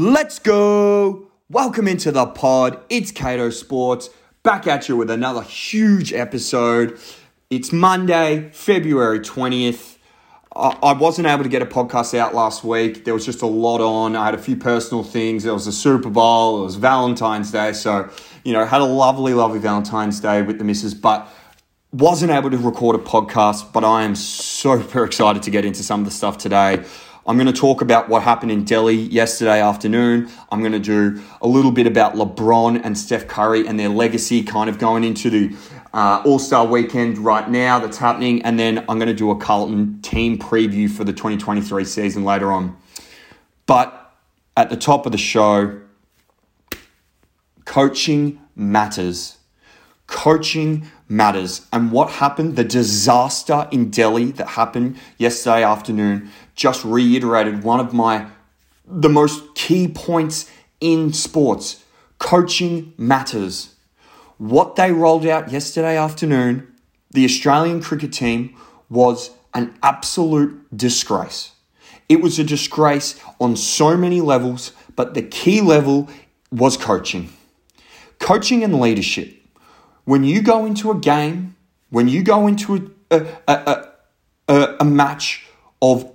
Let's go! Welcome into the pod. It's Cato Sports back at you with another huge episode. It's Monday, February 20th. I wasn't able to get a podcast out last week. There was just a lot on. I had a few personal things. There was the Super Bowl. It was Valentine's Day. So, you know, had a lovely, lovely Valentine's Day with the missus, but wasn't able to record a podcast. But I am super excited to get into some of the stuff today. I'm going to talk about what happened in Delhi yesterday afternoon. I'm going to do a little bit about LeBron and Steph Curry and their legacy kind of going into the uh, All Star weekend right now that's happening. And then I'm going to do a Carlton team preview for the 2023 season later on. But at the top of the show, coaching matters. Coaching matters. And what happened, the disaster in Delhi that happened yesterday afternoon, just reiterated one of my the most key points in sports. Coaching matters. What they rolled out yesterday afternoon, the Australian cricket team was an absolute disgrace. It was a disgrace on so many levels, but the key level was coaching. Coaching and leadership. When you go into a game, when you go into a, a, a, a, match of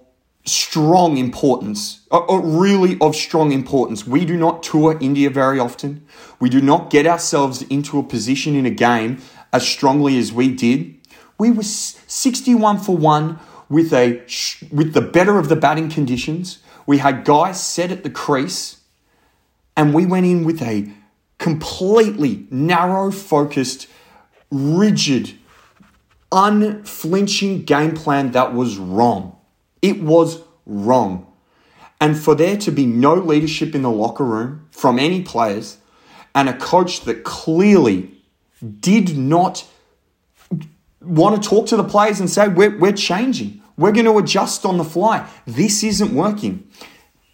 strong importance, or really of strong importance. We do not tour India very often. We do not get ourselves into a position in a game as strongly as we did. We were 61 for 1 with a with the better of the batting conditions. We had guys set at the crease and we went in with a completely narrow focused, rigid, unflinching game plan that was wrong. It was wrong. And for there to be no leadership in the locker room from any players and a coach that clearly did not want to talk to the players and say, we're, we're changing. We're going to adjust on the fly. This isn't working.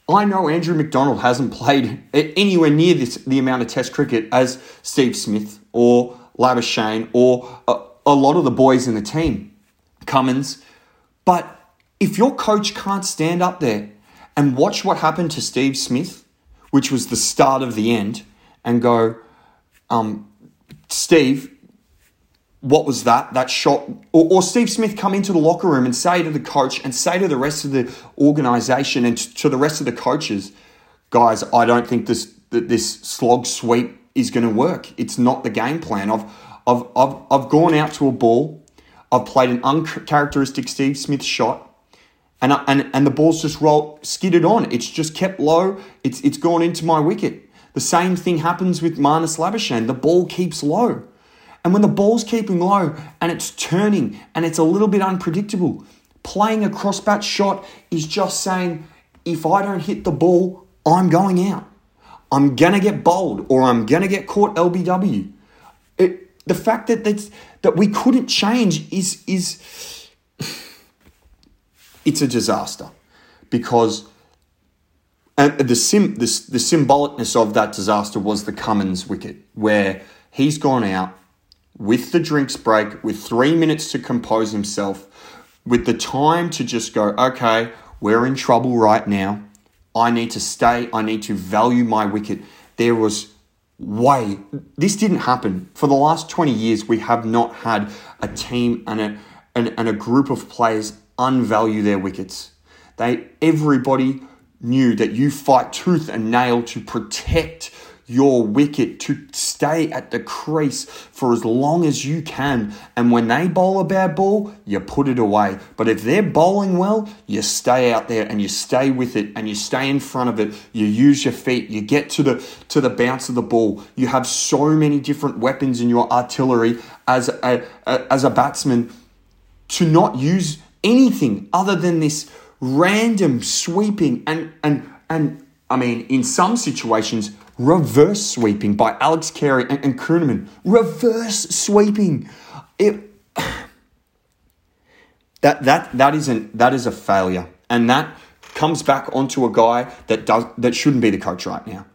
I know Andrew McDonald hasn't played anywhere near this, the amount of Test cricket as Steve Smith or Labuschagne or a, a lot of the boys in the team, Cummins. But if your coach can't stand up there and watch what happened to Steve Smith, which was the start of the end, and go, um, Steve, what was that? That shot, or, or, Steve Smith come into the locker room and say to the coach and say to the rest of the organization and to the rest of the coaches, guys, I don't think this that this slog sweep is going to work. It's not the game plan. I've I've I've, I've gone out to a ball. I've played an uncharacteristic Steve Smith shot and, and, and the ball's just rolled, skidded on. It's just kept low. It's, it's gone into my wicket. The same thing happens with Marnus Labuschagne. The ball keeps low. And when the ball's keeping low and it's turning and it's a little bit unpredictable, playing a crossbat shot is just saying, if I don't hit the ball, I'm going out. I'm going to get bowled or I'm going to get caught LBW. It, the fact that, that's, that we couldn't change is, is it's a disaster because and the sim the, the symbolicness of that disaster was the Cummins wicket where he's gone out with the drinks break with three minutes to compose himself with the time to just go okay we're in trouble right now. I need to stay. I need to value my wicket. There was way this didn't happen. For the last 20 years we have not had a team and a and, and a group of players unvalue their wickets. They everybody knew that you fight tooth and nail to protect your wicket to stay at the crease for as long as you can. And when they bowl a bad ball, you put it away. But if they're bowling well, you stay out there and you stay with it and you stay in front of it. You use your feet. You get to the to the bounce of the ball. You have so many different weapons in your artillery as a, a as a batsman to not use anything other than this random sweeping and and and I mean in some situations reverse sweeping by Alex Carey and, and Kuhnemann. Reverse sweeping. It that that that isn't that is a failure. And that comes back onto a guy that does that shouldn't be the coach right now.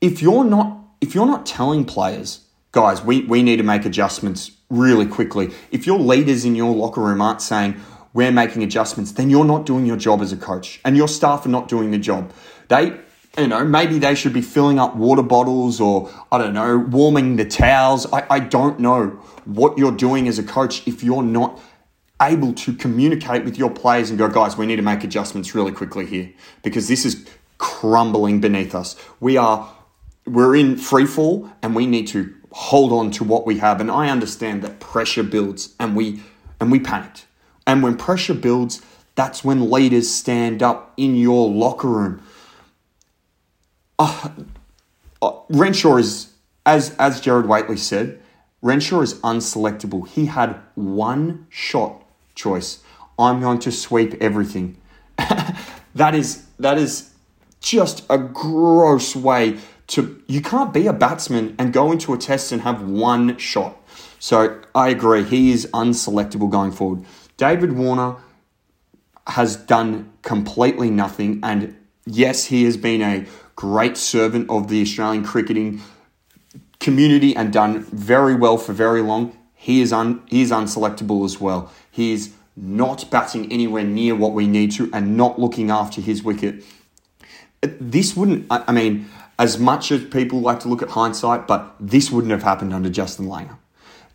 If you're not if you're not telling players, guys, we, we need to make adjustments really quickly. If your leaders in your locker room aren't saying, we're making adjustments, then you're not doing your job as a coach and your staff are not doing the job. They you know, maybe they should be filling up water bottles or, I don't know, warming the towels. I, I don't know what you're doing as a coach if you're not able to communicate with your players and go, guys, we need to make adjustments really quickly here because this is crumbling beneath us. We are we're in free fall and we need to hold on to what we have. And I understand that pressure builds and we and we panicked. And when pressure builds, that's when leaders stand up in your locker room. Uh, uh, Renshaw is, as as Gerard Whateley said, Renshaw is unselectable. He had one shot choice. I'm going to sweep everything. that is that is just a gross way to you can't be a batsman and go into a test and have one shot. So I agree, he is unselectable going forward. David Warner has done completely nothing, and yes, he has been a great servant of the Australian cricketing community and done very well for very long. He is un, he is unselectable as well. He is not batting anywhere near what we need to and not looking after his wicket. This wouldn't, I mean, as much as people like to look at hindsight, but this wouldn't have happened under Justin Langer.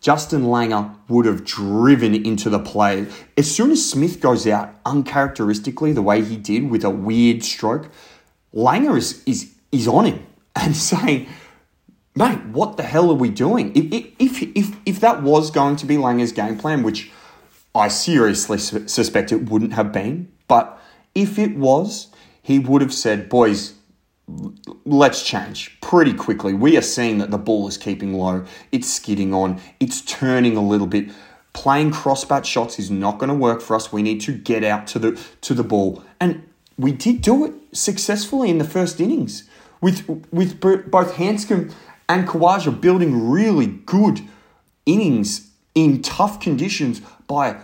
Justin Langer would have driven into the play. As soon as Smith goes out, uncharacteristically, the way he did with a weird stroke, Langer is, is, is on him and saying, mate, what the hell are we doing? If, if, if, if that was going to be Langer's game plan, which I seriously suspect it wouldn't have been, but if it was, he would have said, boys, let's change pretty quickly. We are seeing that the ball is keeping low, it's skidding on, it's turning a little bit. Playing crossbat shots is not going to work for us. We need to get out to the to the ball, and we did do it successfully in the first innings with with both Handscomb and Khawaja building really good innings in tough conditions by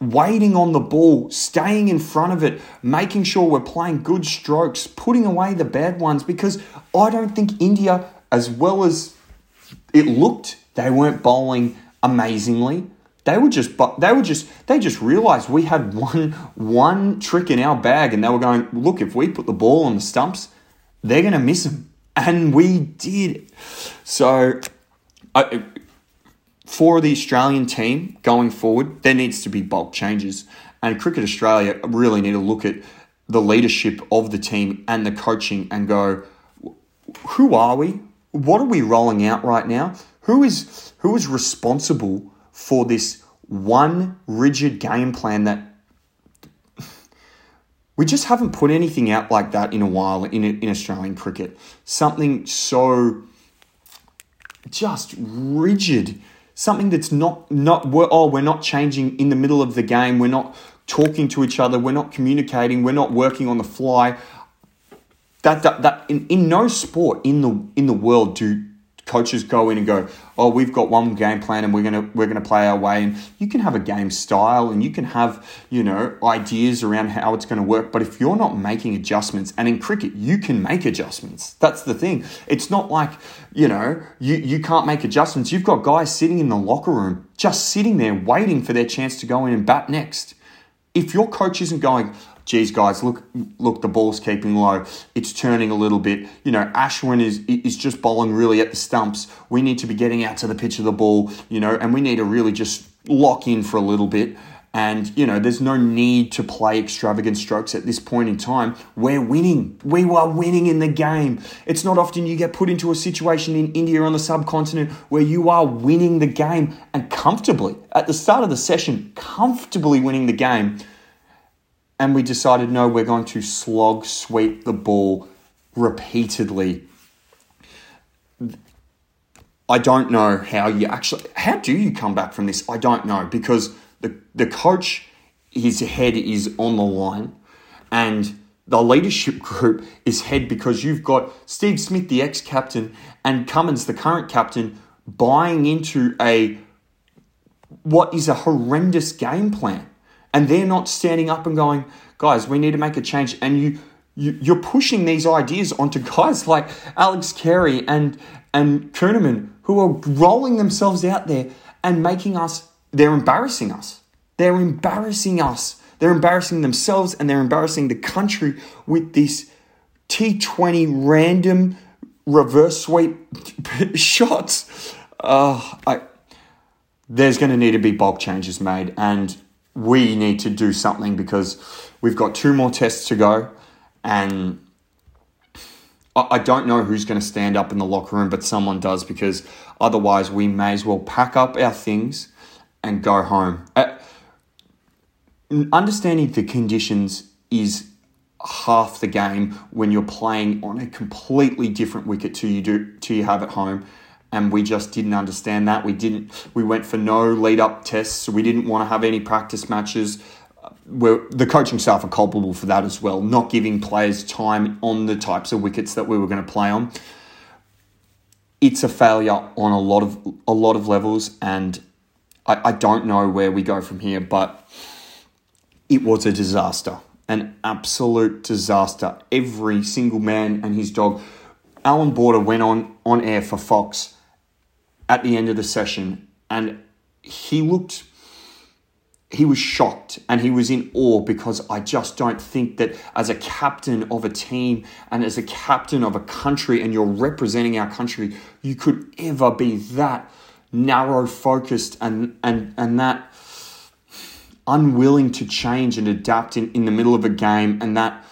waiting on the ball, staying in front of it, making sure we're playing good strokes, putting away the bad ones because I don't think India, as well as it looked, they weren't bowling amazingly. They were just they were just they just realized we had one one trick in our bag and they were going, look, if we put the ball on the stumps, they're going to miss them. And we did. So I, for the Australian team going forward, there needs to be bulk changes. And Cricket Australia really need to look at the leadership of the team and the coaching and go, who are we? What are we rolling out right now? Who is who is responsible for this one rigid game plan that we just haven't put anything out like that in a while in, in Australian cricket. Something so just rigid. Something that's not not we're, oh we're not changing in the middle of the game. We're not talking to each other. We're not communicating. We're not working on the fly. That that, that in, in no sport in the in the world do coaches go in and go, "Oh, we've got one game plan and we're gonna we're gonna play our way." And you can have a game style and you can have you know ideas around how it's going to work, but if you're not making adjustments, and in cricket you can make adjustments. That's the thing. It's not like you know you you can't make adjustments. You've got guys sitting in the locker room just sitting there waiting for their chance to go in and bat next. If your coach isn't going, geez, guys, look, look, the ball's keeping low. It's turning a little bit. You know, Ashwin is is just bowling really at the stumps. We need to be getting out to the pitch of the ball, you know, and we need to really just lock in for a little bit. And, you know, there's no need to play extravagant strokes at this point in time. We're winning. We are winning in the game. It's not often you get put into a situation in India on the subcontinent where you are winning the game and comfortably, at the start of the session, comfortably winning the game and we decided no, we're going to slog sweep the ball repeatedly. I don't know how you actually how do you come back from this? I don't know because the the coach his head is on the line and the leadership group is head because you've got Steve Smith the ex-captain and Cummins the current captain buying into a what is a horrendous game plan and they're not standing up and going, guys, we need to make a change. And you, you you're pushing these ideas onto guys like Alex Carey and and Kuhnemann, who are rolling themselves out there and making us. They're embarrassing us. They're embarrassing us. They're embarrassing themselves and they're embarrassing the country with this T20 random reverse sweep shots. Uh, I, there's going to need to be bulk changes made, and we need to do something because we've got two more tests to go, and I, don't know who's going to stand up in the locker room, but someone does because otherwise we may as well pack up our things and go home. Uh, understanding the conditions is half the game when you're playing on a completely different wicket to you do to you have at home and we just didn't understand that we didn't we went for no lead up tests we didn't want to have any practice matches we're, the coaching staff are culpable for that as well not giving players time on the types of wickets that we were going to play on it's a failure on a lot of a lot of levels and I, I don't know where we go from here but it was a disaster an absolute disaster. Every single man and his dog. Allan Border went on, on air for Fox at the end of the session and he looked he was shocked and he was in awe because I just don't think that as a captain of a team and as a captain of a country and you're representing our country, you could ever be that narrow focused and and and that unwilling to change and adapt in, in the middle of a game and that,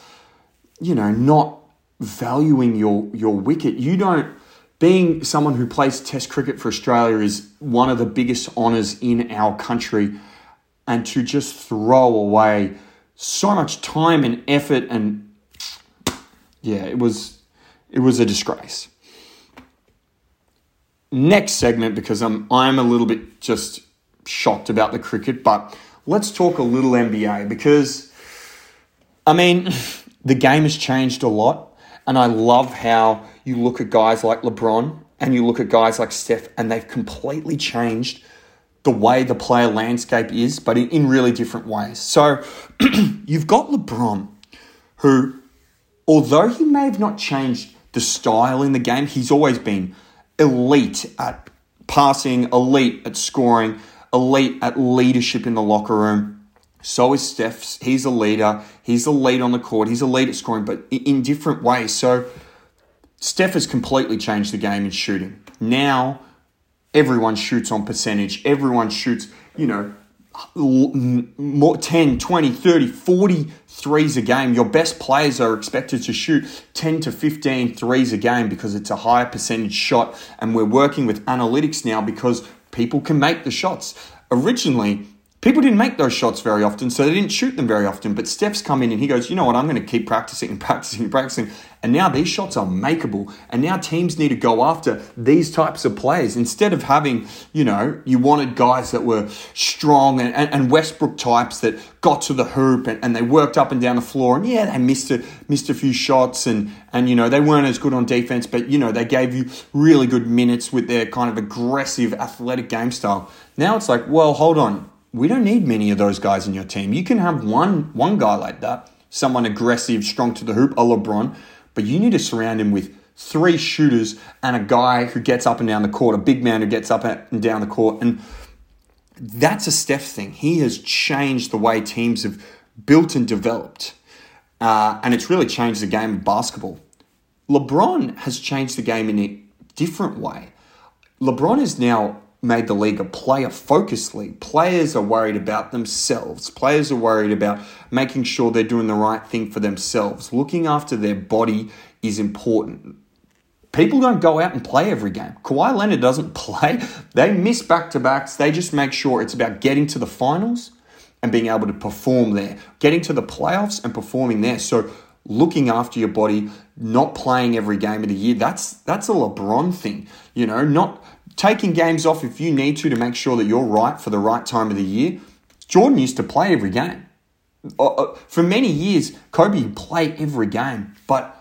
you know, not valuing your, your wicket. You don't, being someone who plays Test cricket for Australia is one of the biggest honours in our country. And to just throw away so much time and effort and yeah, it was it was a disgrace. Next segment because I'm I'm a little bit just shocked about the cricket, but let's talk a little NBA because, I mean, the game has changed a lot. And I love how you look at guys like LeBron and you look at guys like Steph, and they've completely changed the way the player landscape is, but in, really different ways. So you've got LeBron, who, although he may have not changed the style in the game, he's always been elite at passing, elite at scoring, elite at leadership in the locker room. So is Steph. He's a leader. He's a lead on the court. He's a lead at scoring, but in different ways. So Steph has completely changed the game in shooting. Now everyone shoots on percentage. Everyone shoots, you know, more 10, 20, 30, 40 threes a game. Your best players are expected to shoot 10 to 15 threes a game because it's a higher percentage shot. And we're working with analytics now because people can make the shots. Originally, people didn't make those shots very often, so they didn't shoot them very often. But Steph's come in and he goes, you know what, I'm going to keep practicing and practicing and practicing. And now these shots are makeable. And now teams need to go after these types of players instead of having, you know, you wanted guys that were strong and, and, and Westbrook types that got to the hoop and, and they worked up and down the floor. And yeah, they missed a, missed a few shots and, and, you know, they weren't as good on defense, but, you know, they gave you really good minutes with their kind of aggressive, athletic game style. Now it's like, well, hold on we don't need many of those guys in your team. You can have one one guy like that, someone aggressive, strong to the hoop, a LeBron, but you need to surround him with three shooters and a guy who gets up and down the court, a big man who gets up and down the court. And that's a Steph thing. He has changed the way teams have built and developed. Uh, and it's really changed the game of basketball. LeBron has changed the game in a different way. LeBron is now made the league a player focused league. Players are worried about themselves. Players are worried about making sure they're doing the right thing for themselves. Looking after their body is important. People don't go out and play every game. Kawhi Leonard doesn't play. They miss back to backs. They just make sure it's about getting to the finals and being able to perform there, getting to the playoffs and performing there. So looking after your body, not playing every game of the year, that's that's a LeBron thing. You know, not taking games off if you need to to make sure that you're right for the right time of the year. Jordan used to play every game. Uh, uh, for many years, Kobe would play every game, but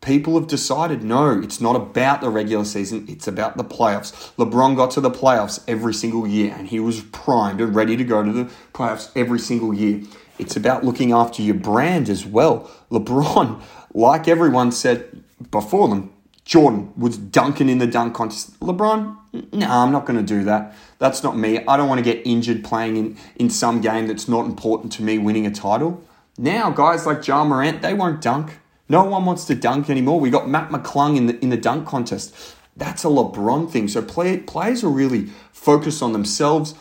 people have decided no, it's not about the regular season, it's about the playoffs. LeBron got to the playoffs every single year and he was primed and ready to go to the playoffs every single year. It's about looking after your brand as well. LeBron, like everyone said before them, Jordan was dunking in the dunk contest. LeBron, no, I'm not going to do that. That's not me. I don't want to get injured playing in, in some game that's not important to me winning a title. Now, guys like Ja Morant, they won't dunk. No one wants to dunk anymore. We got Mac McClung in the in the dunk contest. That's a LeBron thing. So play, players are really focused on themselves,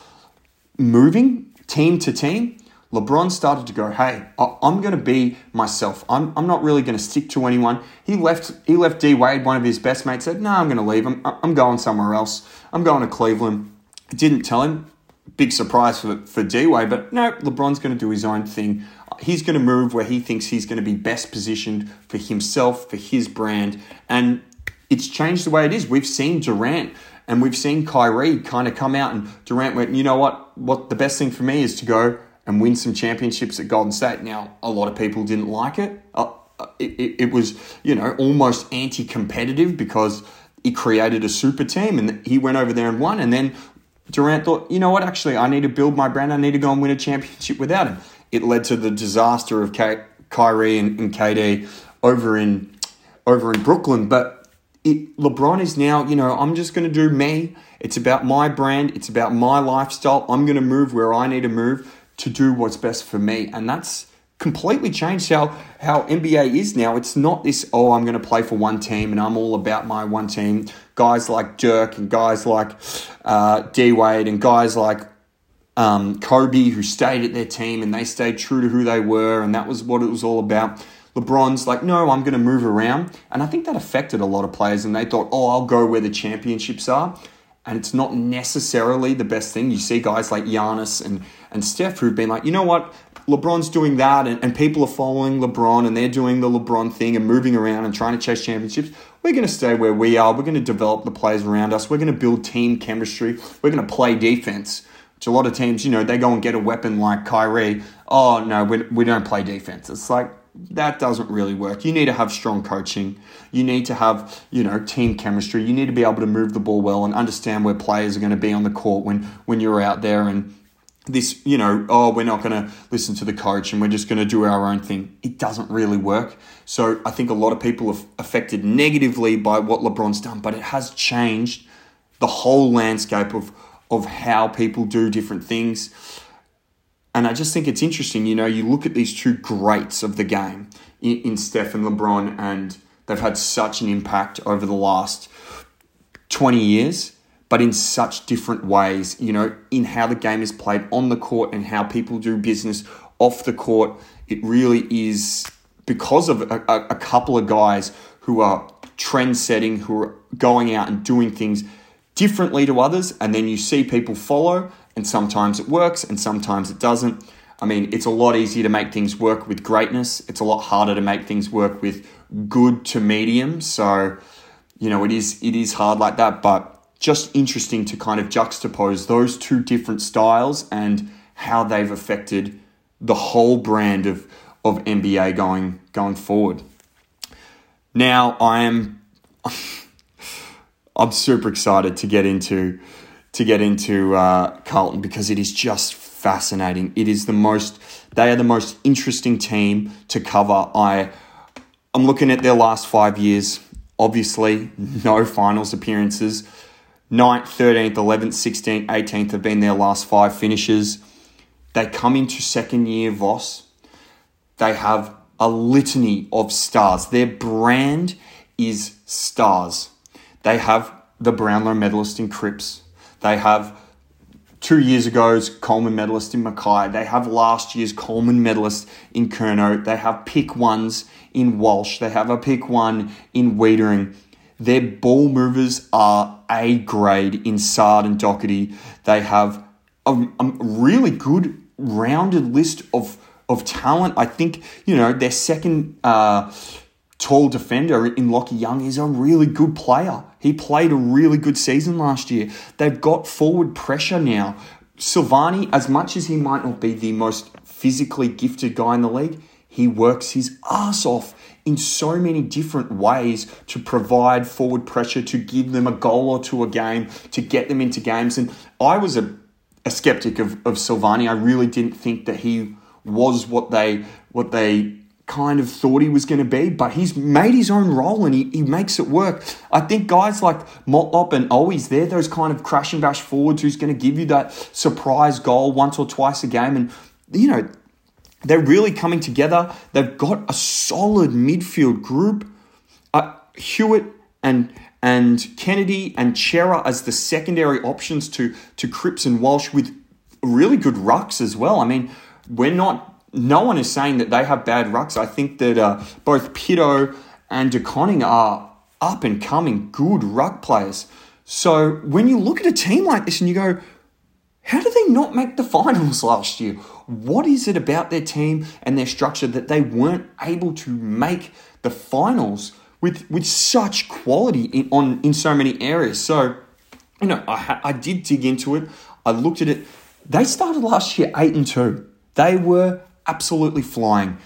moving team to team. LeBron started to go, hey, I'm going to be myself. I'm, I'm not really going to stick to anyone. He left he left D Wade, one of his best mates, said, no, I'm going to leave. I'm, I'm going somewhere else. I'm going to Cleveland. Didn't tell him. Big surprise for, for D Wade, but no, LeBron's going to do his own thing. He's going to move where he thinks he's going to be best positioned for himself, for his brand. And it's changed the way it is. We've seen Durant and we've seen Kyrie kind of come out and Durant went, you know what? What the best thing for me is to go and win some championships at Golden State. Now, a lot of people didn't like it. Uh, uh it, it, it, was, you know, almost anti competitive because he created a super team and he went over there and won. And then Durant thought, you know what, actually, I need to build my brand. I need to go and win a championship without him. It led to the disaster of K- Kyrie and, and KD over in over in Brooklyn. But it, LeBron is now, you know, I'm just going to do me. It's about my brand. It's about my lifestyle. I'm going to move where I need to move to do what's best for me. And that's completely changed how, how NBA is now. It's not this, oh, I'm going to play for one team and I'm all about my one team. Guys like Dirk and guys like uh, D Wade and guys like um, Kobe who stayed at their team and they stayed true to who they were. And that was what it was all about. LeBron's like, no, I'm going to move around. And I think that affected a lot of players and they thought, oh, I'll go where the championships are and it's not necessarily the best thing. You see guys like Giannis and, and Steph who've been like, you know what, LeBron's doing that, and, and people are following LeBron and they're doing the LeBron thing and moving around and trying to chase championships. We're going to stay where we are. We're going to develop the players around us. We're going to build team chemistry. We're going to play defense. Which a lot of teams, you know, they go and get a weapon like Kyrie. Oh, no, we, we don't play defense. It's like, that doesn't really work. You need to have strong coaching. You need to have, you know, team chemistry. You need to be able to move the ball well and understand where players are going to be on the court when when you're out there and this, you know, oh, we're not going to listen to the coach and we're just going to do our own thing. It doesn't really work. So I think a lot of people are affected negatively by what LeBron's done, but it has changed the whole landscape of of how people do different things. And I just think it's interesting, you know, you look at these two greats of the game in, in Steph and LeBron, and they've had such an impact over the last 20 years, but in such different ways, you know, in how the game is played on the court and how people do business off the court. It really is because of a, a, couple of guys who are trend setting, who are going out and doing things differently to others, and then you see people follow and sometimes it works and sometimes it doesn't. I mean, it's a lot easier to make things work with greatness. It's a lot harder to make things work with good to medium. So, you know, it is it is hard like that, but just interesting to kind of juxtapose those two different styles and how they've affected the whole brand of of NBA going going forward. Now, I am I'm super excited to get into to get into uh, Carlton because it is just fascinating. It is the most they are the most interesting team to cover. I I'm looking at their last five years. Obviously, no finals appearances. 9th, 13th, 11th, 16th, 18th have been their last five finishes. They come into second year Voss. They have a litany of stars. Their brand is stars. They have the Brownlow medalist in Cripps. They have two years ago's Coleman medalist in McKay. They have last year's Coleman medalist in Curnow. They have pick ones in Walsh. They have a pick one in Weitering. Their ball movers are A grade in Saad and Docherty. They have a, a really good rounded list of of talent. I think you know their second uh, tall defender in Lachie Young is a really good player. He played a really good season last year. They've got forward pressure now. Silvagni, as much as he might not be the most physically gifted guy in the league, he works his ass off in so many different ways to provide forward pressure, to give them a goal or two a game, to get them into games. And I was a, a skeptic of, of Silvagni. I really didn't think that he was what they what they kind of thought he was going to be, but he's made his own role and he, he makes it work. I think guys like Motlop and Owies, they're those kind of crash and bash forwards who's going to give you that surprise goal once or twice a game. And, you know, they're really coming together. They've got a solid midfield group. Uh, Hewitt and and Kennedy and Cerra as the secondary options to to Cripps and Walsh with really good rucks as well. I mean, we're not. No one is saying that they have bad rucks. I think that uh, both Pito and De Koning are up and coming good ruck players. So when you look at a team like this and you go, how did they not make the finals last year? What is it about their team and their structure that they weren't able to make the finals with with such quality in, on in so many areas? So, you know, I, I did dig into it. I looked at it. They started last year eight and two. They were absolutely flying.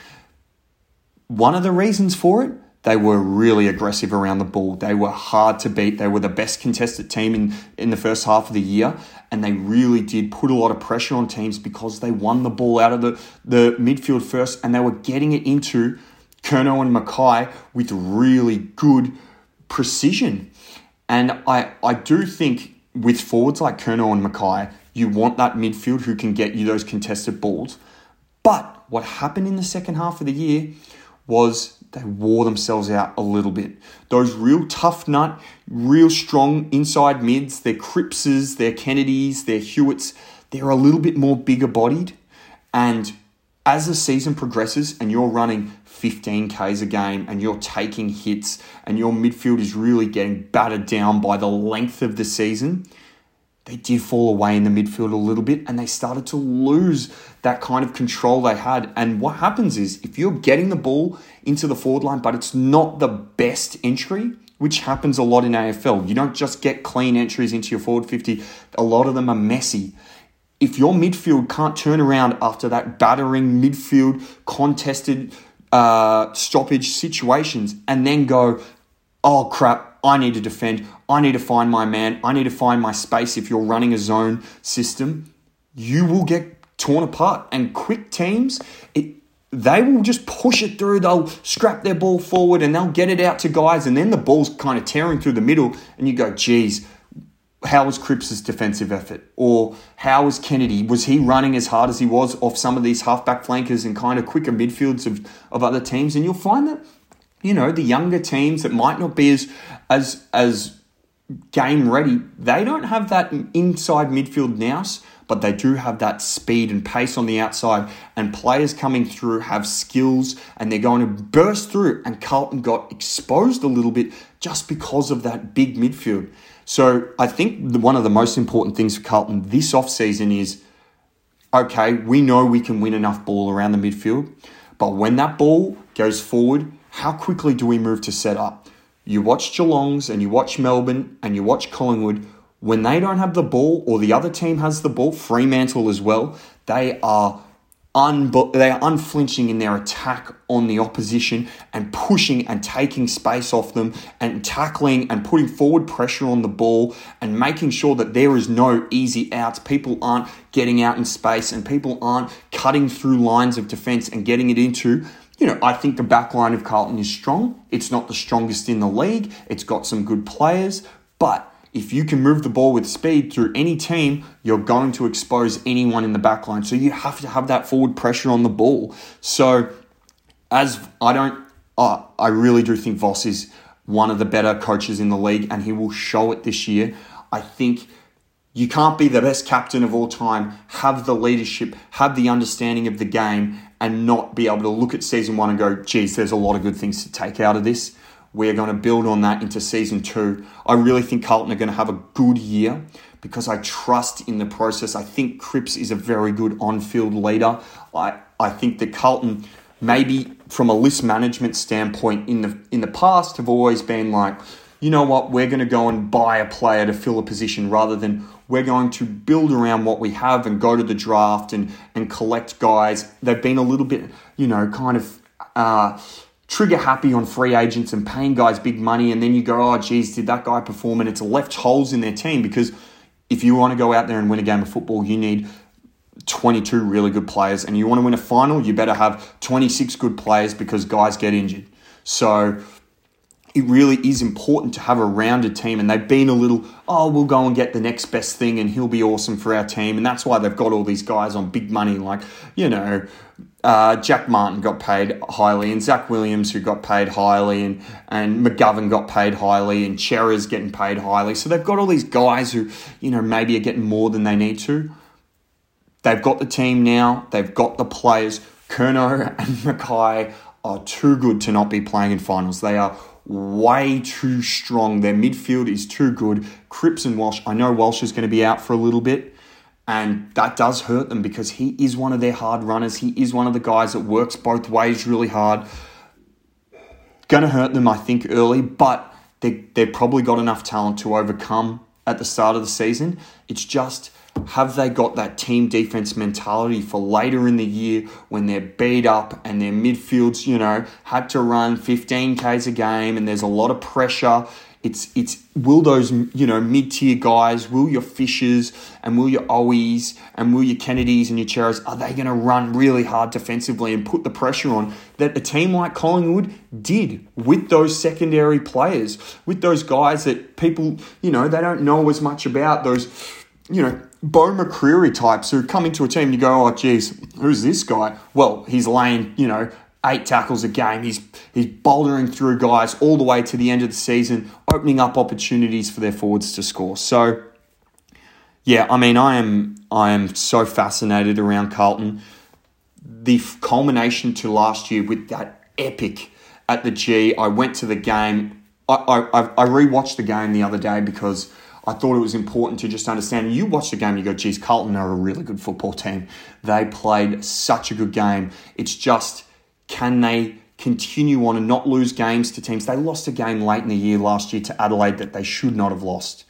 One of the reasons for it they were really aggressive around the ball. They were hard to beat. They were the best contested team in, in the first half of the year. And they really did put a lot of pressure on teams because they won the ball out of the, the midfield first and they were getting it into Curnow and McKay with really good precision. And I, I do think with forwards like Curnow and McKay, you want that midfield who can get you those contested balls. But what happened in the second half of the year was they wore themselves out a little bit. Those real tough nut, real strong inside mids, their Crippses, their Kennedys, their Hewitts, they're a little bit more bigger bodied. And as the season progresses and you're running 15 Ks a game and you're taking hits and your midfield is really getting battered down by the length of the season, they did fall away in the midfield a little bit and they started to lose that kind of control they had. And what happens is if you're getting the ball into the forward line, but it's not the best entry, which happens a lot in AFL, you don't just get clean entries into your forward 50, a lot of them are messy. If your midfield can't turn around after that battering midfield contested uh, stoppage situations and then go, oh crap, I need to defend. I need to find my man. I need to find my space. If you're running a zone system, you will get torn apart. And quick teams, it, they will just push it through. They'll scrap their ball forward and they'll get it out to guys. And then the ball's kind of tearing through the middle. And you go, geez, how was Cripps' defensive effort? Or how was Kennedy? Was he running as hard as he was off some of these halfback flankers and kind of quicker midfields of, of other teams? And you'll find that you know, the younger teams that might not be as as as game ready, they don't have that inside midfield nous, but they do have that speed and pace on the outside. And players coming through have skills and they're going to burst through. And Carlton got exposed a little bit just because of that big midfield. So I think one of the most important things for Carlton this off season is okay, we know we can win enough ball around the midfield, but when that ball goes forward, how quickly do we move to set up? You watch Geelong's and you watch Melbourne and you watch Collingwood. When they don't have the ball or the other team has the ball, Fremantle as well, they are un- they are unflinching in their attack on the opposition and pushing and taking space off them and tackling and putting forward pressure on the ball and making sure that there is no easy outs. People aren't getting out in space and people aren't cutting through lines of defense and getting it into you know, I think the back line of Carlton is strong. It's not the strongest in the league. It's got some good players, but if you can move the ball with speed through any team, you're going to expose anyone in the back line. So you have to have that forward pressure on the ball. So as I don't, uh, I really do think Voss is one of the better coaches in the league, and he will show it this year. I think you can't be the best captain of all time, have the leadership, have the understanding of the game, and not be able to look at season one and go, geez, there's a lot of good things to take out of this. We're going to build on that into season two. I really think Carlton are going to have a good year because I trust in the process. I think Cripps is a very good on field leader. I, I think that Carlton, maybe from a list management standpoint, in the, in the past, have always been like, you know what, we're going to go and buy a player to fill a position rather than we're going to build around what we have and go to the draft and, and collect guys. They've been a little bit, you know, kind of uh, trigger happy on free agents and paying guys big money. And then you go, oh, geez, did that guy perform? And it's left holes in their team because if you want to go out there and win a game of football, you need 22 really good players. And you want to win a final, you better have 26 good players because guys get injured. So it really is important to have a rounded team. And they've been a little, oh, we'll go and get the next best thing and he'll be awesome for our team. And that's why they've got all these guys on big money, like, you know, uh, Jack Martin got paid highly, and Zac Williams, who got paid highly, and, and McGovern got paid highly, and Cerra's getting paid highly. So they've got all these guys who, you know, maybe are getting more than they need to. They've got the team now, they've got the players. Curnow and McKay are too good to not be playing in finals. They are way too strong. Their midfield is too good. Cripps and Walsh, I know Walsh is going to be out for a little bit, and that does hurt them because he is one of their hard runners. He is one of the guys that works both ways really hard. Going to hurt them, I think, early, but they, they've probably got enough talent to overcome at the start of the season. It's just have they got that team defense mentality for later in the year when they're beat up and their midfields, you know, had to run 15 Ks a game and there's a lot of pressure? It's it's will those you know mid tier guys, will your Fishers and will your Owies and will your Kennedys and your Cerras, are they going to run really hard defensively and put the pressure on that a team like Collingwood did with those secondary players, with those guys that people you know they don't know as much about those you know Beau McCreery types who come into a team and you go, oh, geez, who's this guy? Well, he's laying, you know, eight tackles a game. He's he's bouldering through guys all the way to the end of the season, opening up opportunities for their forwards to score. So, yeah, I mean, I am I am so fascinated around Carlton. The culmination to last year with that epic at the G. I went to the game. I I, I rewatched the game the other day because I thought it was important to just understand. You watch the game, you go, geez, Carlton are a really good football team. They played such a good game. It's just, can they continue on and not lose games to teams? They lost a game late in the year last year to Adelaide that they should not have lost.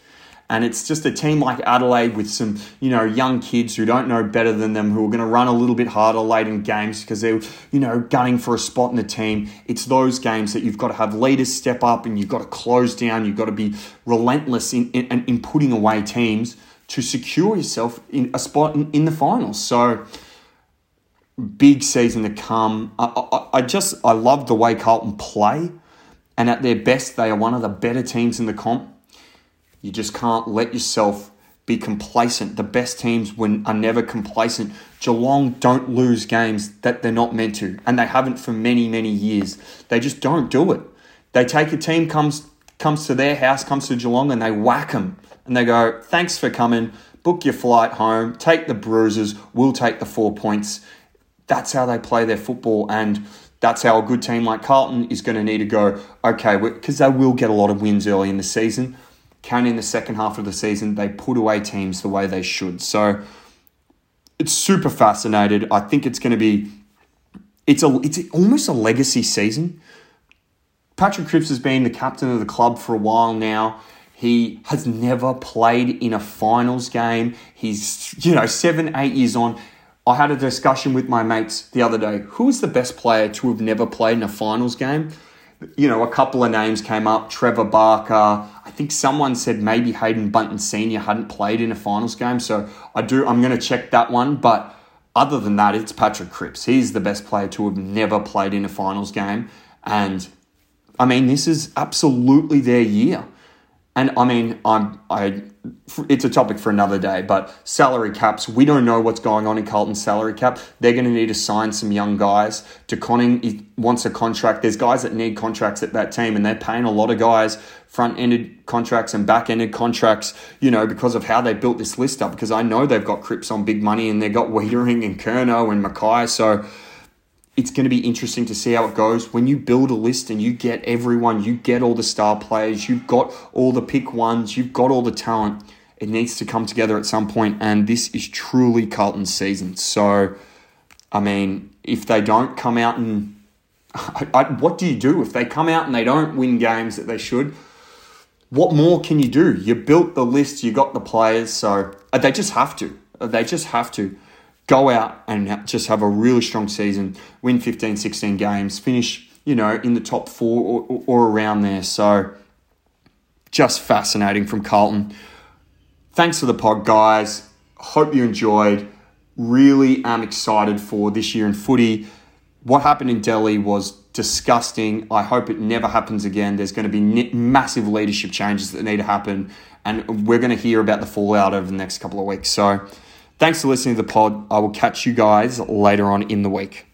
And it's just a team like Adelaide with some, you know, young kids who don't know better than them, who are going to run a little bit harder late in games because they're, you know, gunning for a spot in the team. It's those games that you've got to have leaders step up and you've got to close down. You've got to be relentless in, in, in putting away teams to secure yourself in a spot in, in the finals. So, big season to come. I, I, I just, I love the way Carlton play. And at their best, they are one of the better teams in the comp. You just can't let yourself be complacent. The best teams when are never complacent. Geelong don't lose games that they're not meant to, and they haven't for many, many years. They just don't do it. They take a team comes comes to their house, comes to Geelong, and they whack them, and they go, "Thanks for coming. Book your flight home. Take the bruises. We'll take the four points." That's how they play their football, and that's how a good team like Carlton is going to need to go. Okay, because they will get a lot of wins early in the season can in the second half of the season they put away teams the way they should. So it's super fascinated. I think it's going to be it's a it's almost a legacy season. Patrick Cripps has been the captain of the club for a while now. He has never played in a finals game. He's, you know, seven, eight years on. I had a discussion with my mates the other day. Who is the best player to have never played in a finals game? you know, a couple of names came up Trevor Barker. I think someone said maybe Haydn Bunton Sr. hadn't played in a finals game. So I do, I'm going to check that one. But other than that, it's Patrick Cripps. He's the best player to have never played in a finals game. And I mean, this is absolutely their year. And I mean, I'm I. It's a topic for another day, but salary caps. We don't know what's going on in Carlton's salary cap. They're going to need to sign some young guys. De Koning wants a contract. There's guys that need contracts at that team, and they're paying a lot of guys front ended contracts and back ended contracts. You know, because of how they built this list up. Because I know they've got Cripps on big money, and they've got Weitering and Curnow and McKay. So it's going to be interesting to see how it goes. When you build a list and you get everyone, you get all the star players, you've got all the pick ones, you've got all the talent. It needs to come together at some point, and this is truly Carlton's season. So, I mean, if they don't come out and I, I, what do you do if they come out and they don't win games that they should? What more can you do? You built the list, you got the players, so uh, they just have to. Uh, they just have to go out and just have a really strong season, win 15, 16 games, finish, you know, in the top four or, or around there. So just fascinating from Carlton. Thanks for the pod, guys. Hope you enjoyed. Really am excited for this year in footy. What happened in Delhi was disgusting. I hope it never happens again. There's going to be massive leadership changes that need to happen, and we're going to hear about the fallout over the next couple of weeks. So, Thanks for listening to the pod. I will catch you guys later on in the week.